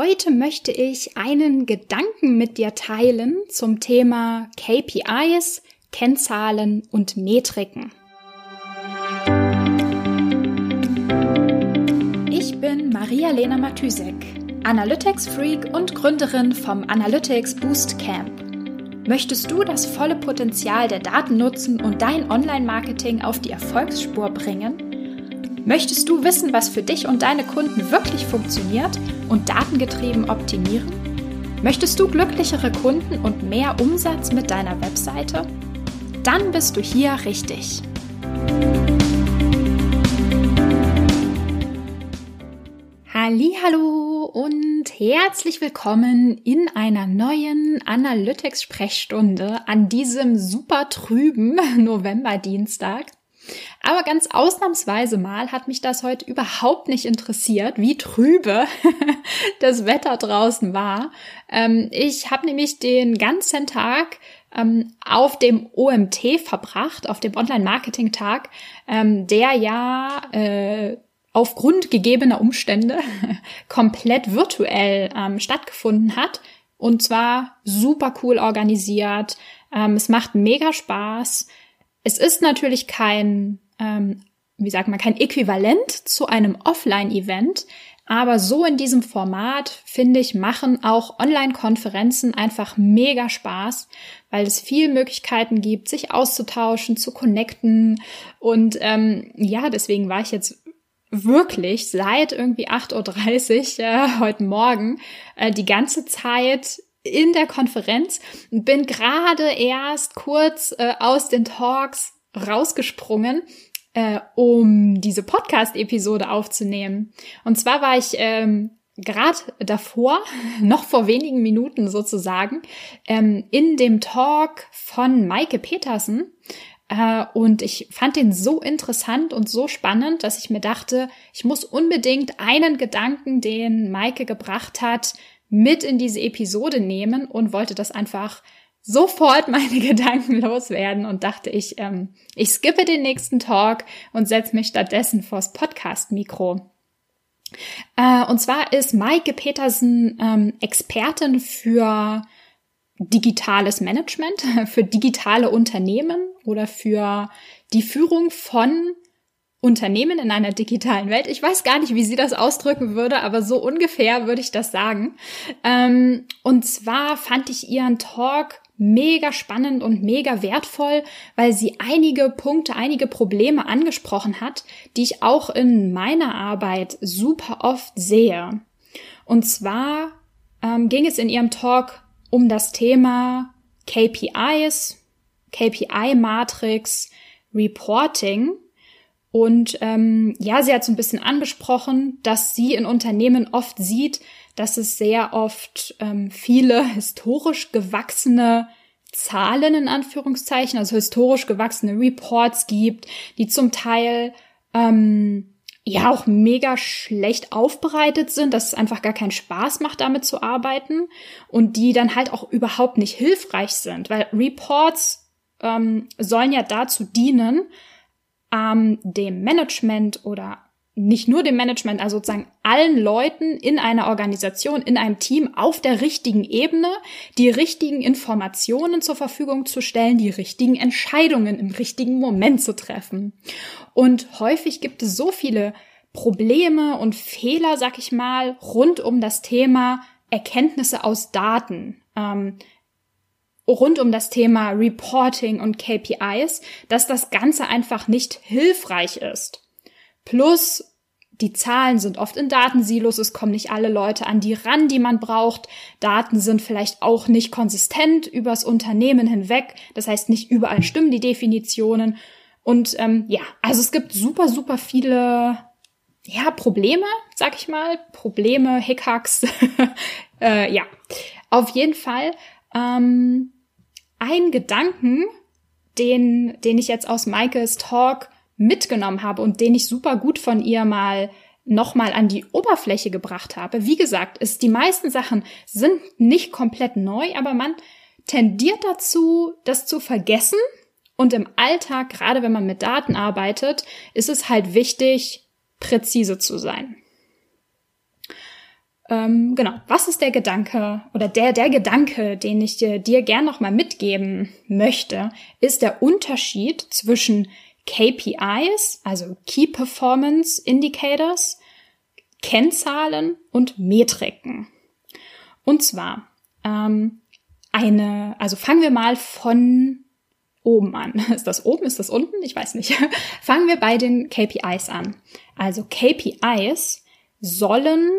Heute möchte ich einen Gedanken mit dir teilen zum Thema KPIs, Kennzahlen und Metriken. Ich bin Maria-Lena Matysek, Analytics-Freak und Gründerin vom Analytics Boost Camp. Möchtest du das volle Potenzial der Daten nutzen und dein Online-Marketing auf die Erfolgsspur bringen? Möchtest du wissen, was für dich und deine Kunden wirklich funktioniert und datengetrieben optimieren? Möchtest du glücklichere Kunden und mehr Umsatz mit deiner Webseite? Dann bist du hier richtig. Hallo und herzlich willkommen in einer neuen Analytics Sprechstunde an diesem super trüben Novemberdienstag. Aber ganz ausnahmsweise mal hat mich das heute überhaupt nicht interessiert, wie trübe das Wetter draußen war. Ähm, ich habe nämlich den ganzen Tag ähm, auf dem OMT verbracht, auf dem Online-Marketing-Tag, ähm, der ja äh, aufgrund gegebener Umstände komplett virtuell ähm, stattgefunden hat. Und zwar super cool organisiert. Ähm, es macht mega Spaß. Es ist natürlich kein ähm, wie sagt man, kein Äquivalent zu einem Offline-Event. Aber so in diesem Format, finde ich, machen auch Online-Konferenzen einfach mega Spaß, weil es viele Möglichkeiten gibt, sich auszutauschen, zu connecten. Und ähm, ja, deswegen war ich jetzt wirklich seit irgendwie 8.30 Uhr äh, heute Morgen äh, die ganze Zeit in der Konferenz bin gerade erst kurz äh, aus den Talks rausgesprungen äh, um diese Podcast-Episode aufzunehmen. Und zwar war ich ähm, gerade davor, noch vor wenigen Minuten sozusagen, ähm, in dem Talk von Maike Petersen. Äh, und ich fand den so interessant und so spannend, dass ich mir dachte, ich muss unbedingt einen Gedanken, den Maike gebracht hat, mit in diese Episode nehmen und wollte das einfach sofort meine Gedanken loswerden und dachte ich, ähm, ich skippe den nächsten Talk und setze mich stattdessen vors Podcast-Mikro. Äh, und zwar ist Maike Petersen ähm, Expertin für digitales Management, für digitale Unternehmen oder für die Führung von Unternehmen in einer digitalen Welt. Ich weiß gar nicht, wie sie das ausdrücken würde, aber so ungefähr würde ich das sagen. Ähm, und zwar fand ich ihren Talk mega spannend und mega wertvoll, weil sie einige Punkte, einige Probleme angesprochen hat, die ich auch in meiner Arbeit super oft sehe. Und zwar ähm, ging es in ihrem Talk um das Thema KPIs, KPI-Matrix, Reporting. Und ähm, ja, sie hat so ein bisschen angesprochen, dass sie in Unternehmen oft sieht, dass es sehr oft ähm, viele historisch gewachsene Zahlen in Anführungszeichen, also historisch gewachsene Reports gibt, die zum Teil ähm, ja auch mega schlecht aufbereitet sind, dass es einfach gar keinen Spaß macht, damit zu arbeiten und die dann halt auch überhaupt nicht hilfreich sind, weil Reports ähm, sollen ja dazu dienen, ähm, dem Management oder nicht nur dem Management, also sozusagen allen Leuten in einer Organisation, in einem Team auf der richtigen Ebene die richtigen Informationen zur Verfügung zu stellen, die richtigen Entscheidungen im richtigen Moment zu treffen. Und häufig gibt es so viele Probleme und Fehler, sag ich mal, rund um das Thema Erkenntnisse aus Daten. Ähm, rund um das Thema Reporting und KPIs, dass das Ganze einfach nicht hilfreich ist. Plus die Zahlen sind oft in Datensilos, es kommen nicht alle Leute an die ran, die man braucht. Daten sind vielleicht auch nicht konsistent übers Unternehmen hinweg. Das heißt, nicht überall stimmen die Definitionen. Und ähm, ja, also es gibt super, super viele ja, Probleme, sag ich mal. Probleme, Hickhacks. äh, ja, auf jeden Fall. Ähm, ein Gedanken, den, den ich jetzt aus Maikes Talk mitgenommen habe und den ich super gut von ihr mal nochmal an die Oberfläche gebracht habe. Wie gesagt, ist die meisten Sachen sind nicht komplett neu, aber man tendiert dazu, das zu vergessen. Und im Alltag, gerade wenn man mit Daten arbeitet, ist es halt wichtig, präzise zu sein. Ähm, genau, was ist der Gedanke oder der, der Gedanke, den ich dir, dir gern nochmal mitgeben möchte, ist der Unterschied zwischen KPIs, also Key Performance Indicators, Kennzahlen und Metriken. Und zwar ähm, eine, also fangen wir mal von oben an. Ist das oben, ist das unten? Ich weiß nicht. Fangen wir bei den KPIs an. Also KPIs sollen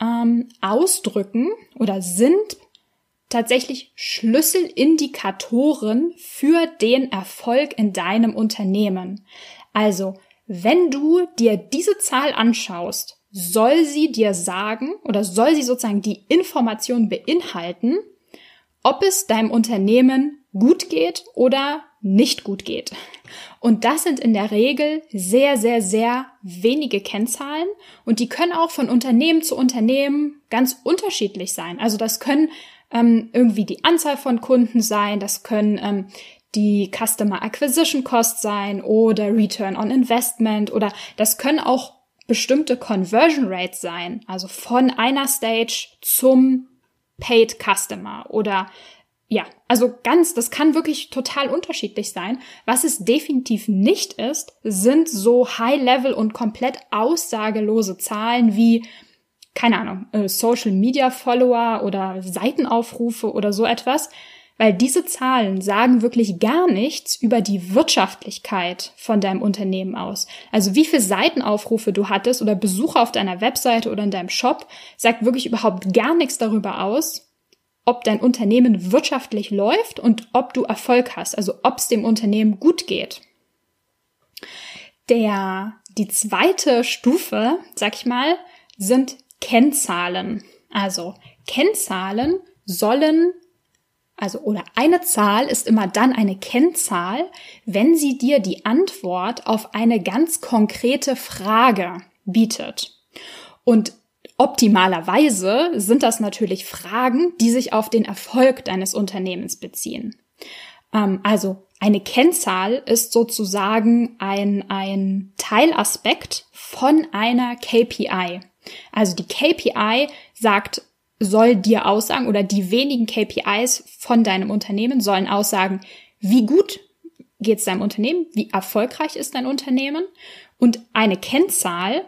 ähm, ausdrücken oder sind tatsächlich Schlüsselindikatoren für den Erfolg in deinem Unternehmen. Also, wenn du dir diese Zahl anschaust, soll sie dir sagen oder soll sie sozusagen die Information beinhalten, ob es deinem Unternehmen gut geht oder nicht gut geht. Und das sind in der Regel sehr, sehr, sehr wenige Kennzahlen. Und die können auch von Unternehmen zu Unternehmen ganz unterschiedlich sein. Also das können ähm, irgendwie die Anzahl von Kunden sein, das können ähm, die Customer Acquisition Cost sein oder Return on Investment oder das können auch bestimmte Conversion Rates sein, also von einer Stage zum Paid Customer oder ja, also ganz, das kann wirklich total unterschiedlich sein. Was es definitiv nicht ist, sind so High-Level und komplett aussagelose Zahlen wie, keine Ahnung, äh, Social Media Follower oder Seitenaufrufe oder so etwas, weil diese Zahlen sagen wirklich gar nichts über die Wirtschaftlichkeit von deinem Unternehmen aus. Also wie viele Seitenaufrufe du hattest oder Besucher auf deiner Webseite oder in deinem Shop, sagt wirklich überhaupt gar nichts darüber aus, ob dein Unternehmen wirtschaftlich läuft und ob du Erfolg hast, also ob es dem Unternehmen gut geht. Der, die zweite Stufe, sag ich mal, sind Kennzahlen. Also Kennzahlen sollen also oder eine Zahl ist immer dann eine Kennzahl, wenn sie dir die Antwort auf eine ganz konkrete Frage bietet. Und Optimalerweise sind das natürlich Fragen, die sich auf den Erfolg deines Unternehmens beziehen. Ähm, also eine Kennzahl ist sozusagen ein, ein Teilaspekt von einer KPI. Also die KPI sagt, soll dir aussagen oder die wenigen KPIs von deinem Unternehmen sollen aussagen, wie gut geht es deinem Unternehmen, wie erfolgreich ist dein Unternehmen und eine Kennzahl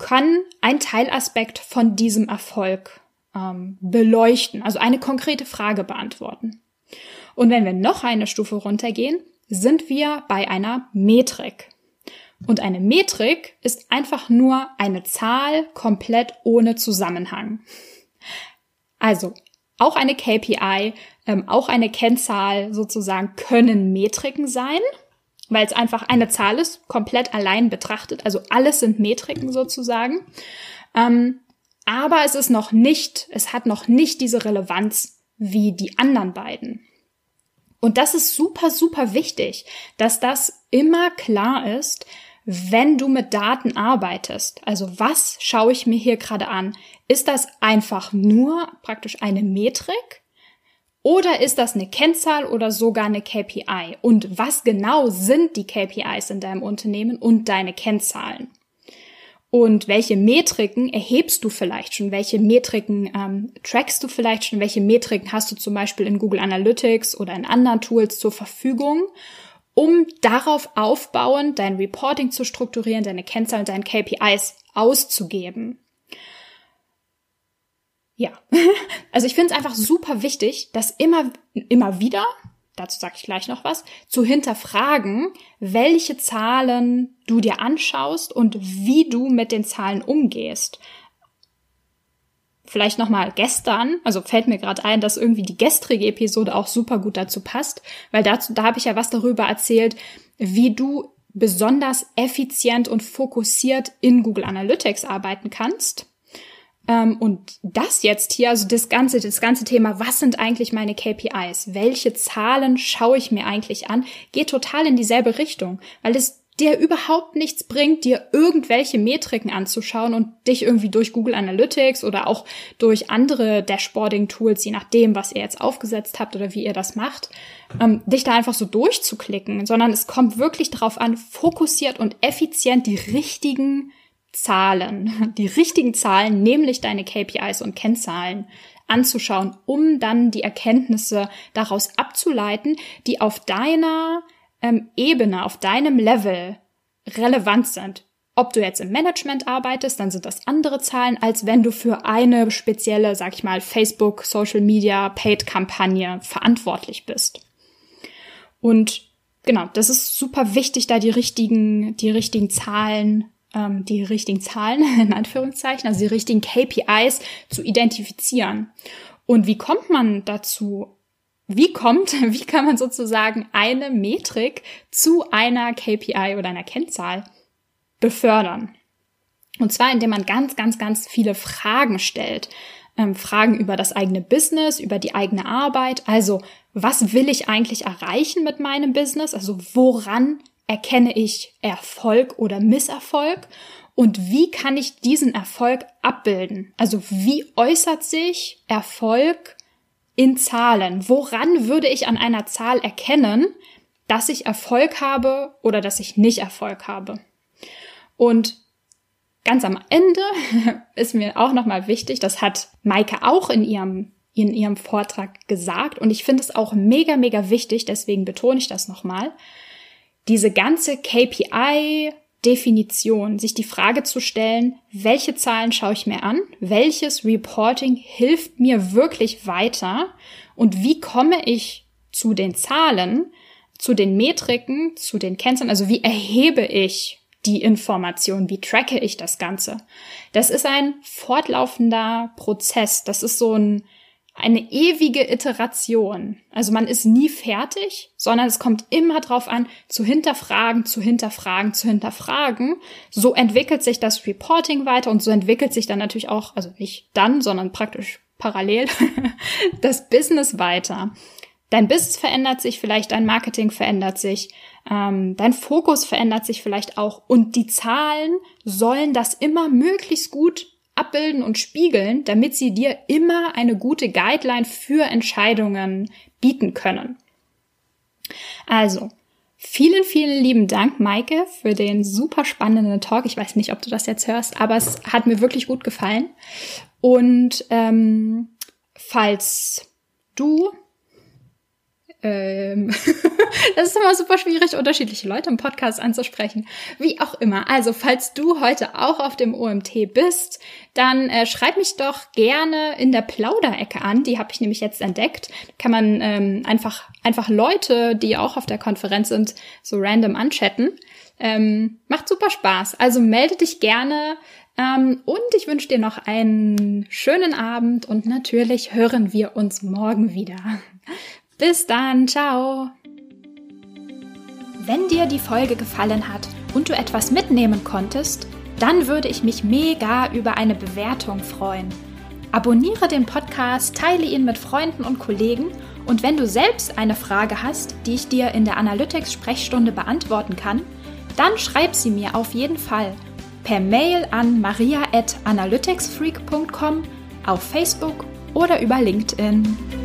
kann ein Teilaspekt von diesem Erfolg ähm, beleuchten, also eine konkrete Frage beantworten. Und wenn wir noch eine Stufe runtergehen, sind wir bei einer Metrik. Und eine Metrik ist einfach nur eine Zahl komplett ohne Zusammenhang. Also auch eine KPI, ähm, auch eine Kennzahl sozusagen können Metriken sein weil es einfach eine Zahl ist, komplett allein betrachtet. Also alles sind Metriken sozusagen. Ähm, aber es ist noch nicht, es hat noch nicht diese Relevanz wie die anderen beiden. Und das ist super, super wichtig, dass das immer klar ist, wenn du mit Daten arbeitest. Also was schaue ich mir hier gerade an? Ist das einfach nur praktisch eine Metrik? Oder ist das eine Kennzahl oder sogar eine KPI? Und was genau sind die KPIs in deinem Unternehmen und deine Kennzahlen? Und welche Metriken erhebst du vielleicht schon? Welche Metriken ähm, trackst du vielleicht schon? Welche Metriken hast du zum Beispiel in Google Analytics oder in anderen Tools zur Verfügung, um darauf aufbauend dein Reporting zu strukturieren, deine Kennzahlen, deine KPIs auszugeben? Ja, also ich finde es einfach super wichtig, das immer, immer wieder, dazu sage ich gleich noch was, zu hinterfragen, welche Zahlen du dir anschaust und wie du mit den Zahlen umgehst. Vielleicht nochmal gestern, also fällt mir gerade ein, dass irgendwie die gestrige Episode auch super gut dazu passt, weil dazu, da habe ich ja was darüber erzählt, wie du besonders effizient und fokussiert in Google Analytics arbeiten kannst und das jetzt hier, also das ganze, das ganze Thema, was sind eigentlich meine KPIs? Welche Zahlen schaue ich mir eigentlich an? Geht total in dieselbe Richtung, weil es dir überhaupt nichts bringt, dir irgendwelche Metriken anzuschauen und dich irgendwie durch Google Analytics oder auch durch andere Dashboarding-Tools, je nachdem, was ihr jetzt aufgesetzt habt oder wie ihr das macht, ähm, dich da einfach so durchzuklicken, sondern es kommt wirklich darauf an, fokussiert und effizient die richtigen Zahlen, die richtigen Zahlen, nämlich deine KPIs und Kennzahlen anzuschauen, um dann die Erkenntnisse daraus abzuleiten, die auf deiner ähm, Ebene, auf deinem Level relevant sind. Ob du jetzt im Management arbeitest, dann sind das andere Zahlen, als wenn du für eine spezielle, sag ich mal, Facebook, Social Media, Paid-Kampagne verantwortlich bist. Und genau, das ist super wichtig, da die richtigen, die richtigen Zahlen, ähm, die richtigen Zahlen, in Anführungszeichen, also die richtigen KPIs zu identifizieren. Und wie kommt man dazu? Wie kommt, wie kann man sozusagen eine Metrik zu einer KPI oder einer Kennzahl befördern? Und zwar, indem man ganz, ganz, ganz viele Fragen stellt. Ähm, Fragen über das eigene Business, über die eigene Arbeit. Also, was will ich eigentlich erreichen mit meinem Business? Also, woran erkenne ich Erfolg oder Misserfolg? Und wie kann ich diesen Erfolg abbilden? Also, wie äußert sich Erfolg in Zahlen? Woran würde ich an einer Zahl erkennen, dass ich Erfolg habe oder dass ich nicht Erfolg habe? Und ganz am Ende ist mir auch nochmal wichtig, das hat Maike auch in ihrem in ihrem Vortrag gesagt und ich finde es auch mega mega wichtig, deswegen betone ich das nochmal. Diese ganze KPI Definition, sich die Frage zu stellen, welche Zahlen schaue ich mir an, welches Reporting hilft mir wirklich weiter? Und wie komme ich zu den Zahlen, zu den Metriken, zu den Kennzahlen, also wie erhebe ich die Information, wie tracke ich das Ganze. Das ist ein fortlaufender Prozess, das ist so ein eine ewige Iteration. Also man ist nie fertig, sondern es kommt immer drauf an, zu hinterfragen, zu hinterfragen, zu hinterfragen. So entwickelt sich das Reporting weiter und so entwickelt sich dann natürlich auch, also nicht dann, sondern praktisch parallel, das Business weiter. Dein Business verändert sich, vielleicht dein Marketing verändert sich, ähm, dein Fokus verändert sich vielleicht auch und die Zahlen sollen das immer möglichst gut abbilden und spiegeln, damit sie dir immer eine gute Guideline für Entscheidungen bieten können. Also, vielen, vielen lieben Dank, Maike, für den super spannenden Talk. Ich weiß nicht, ob du das jetzt hörst, aber es hat mir wirklich gut gefallen. Und ähm, falls du ähm, das ist immer super schwierig, unterschiedliche Leute im Podcast anzusprechen. Wie auch immer. Also, falls du heute auch auf dem OMT bist, dann äh, schreib mich doch gerne in der Plauderecke an. Die habe ich nämlich jetzt entdeckt. Kann man ähm, einfach, einfach Leute, die auch auf der Konferenz sind, so random anchatten. Ähm, macht super Spaß. Also melde dich gerne. Ähm, und ich wünsche dir noch einen schönen Abend und natürlich hören wir uns morgen wieder. Bis dann, ciao. Wenn dir die Folge gefallen hat und du etwas mitnehmen konntest, dann würde ich mich mega über eine Bewertung freuen. Abonniere den Podcast, teile ihn mit Freunden und Kollegen und wenn du selbst eine Frage hast, die ich dir in der Analytics-Sprechstunde beantworten kann, dann schreib sie mir auf jeden Fall per Mail an maria.analyticsfreak.com, auf Facebook oder über LinkedIn.